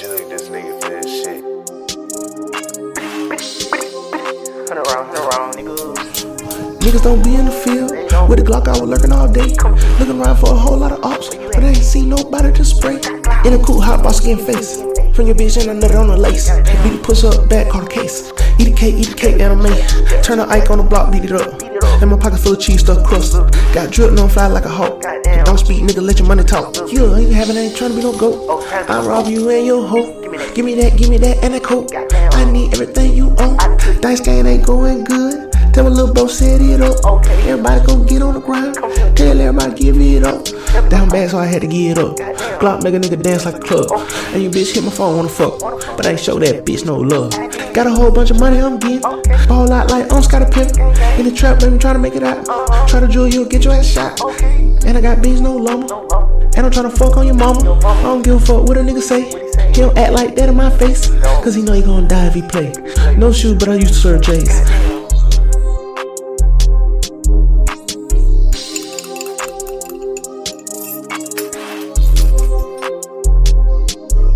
judge this nigga for this shit. Turn around, turn around, niggas. Niggas don't be in the field. With the Glock, I was lurking all day. Looking around for a whole lot of ops, but I ain't see nobody to spray. In a cool hot box, skin face. From your bitch and I nut it on the lace. Beat the push up, back, call the case. Eat the cake, eat the cake, anime. Turn the Ike on the block, beat it up. And my pocket full of cheese stuffed crust. Got dripped on fly like a hawk. Don't speak, nigga, let your money talk. Oh. You ain't having, ain't trying to be no goat. Oh, I rob you and your hoe. Give me that, give me that, and a coat. I need everything you own. Dice game ain't going good. Tell my little bro set it up. Everybody go get on the ground. Tell everybody give it up. Down bad, so I had to get up. Glock make a nigga dance like a club. And you bitch hit my phone, wanna fuck. But I ain't show that bitch no love. Got a whole bunch of money I'm getting. Ball out like on Scottie Pippen. In the trap, baby, trying to make it out. Uh-huh. Try to jewel you, get your ass shot. And I got beans, no lumber. And I'm tryna fuck on your mama. I don't give a fuck what a nigga say. He don't act like that in my face. Cause he know he gonna die if he play. No shoe, but I used to serve J's.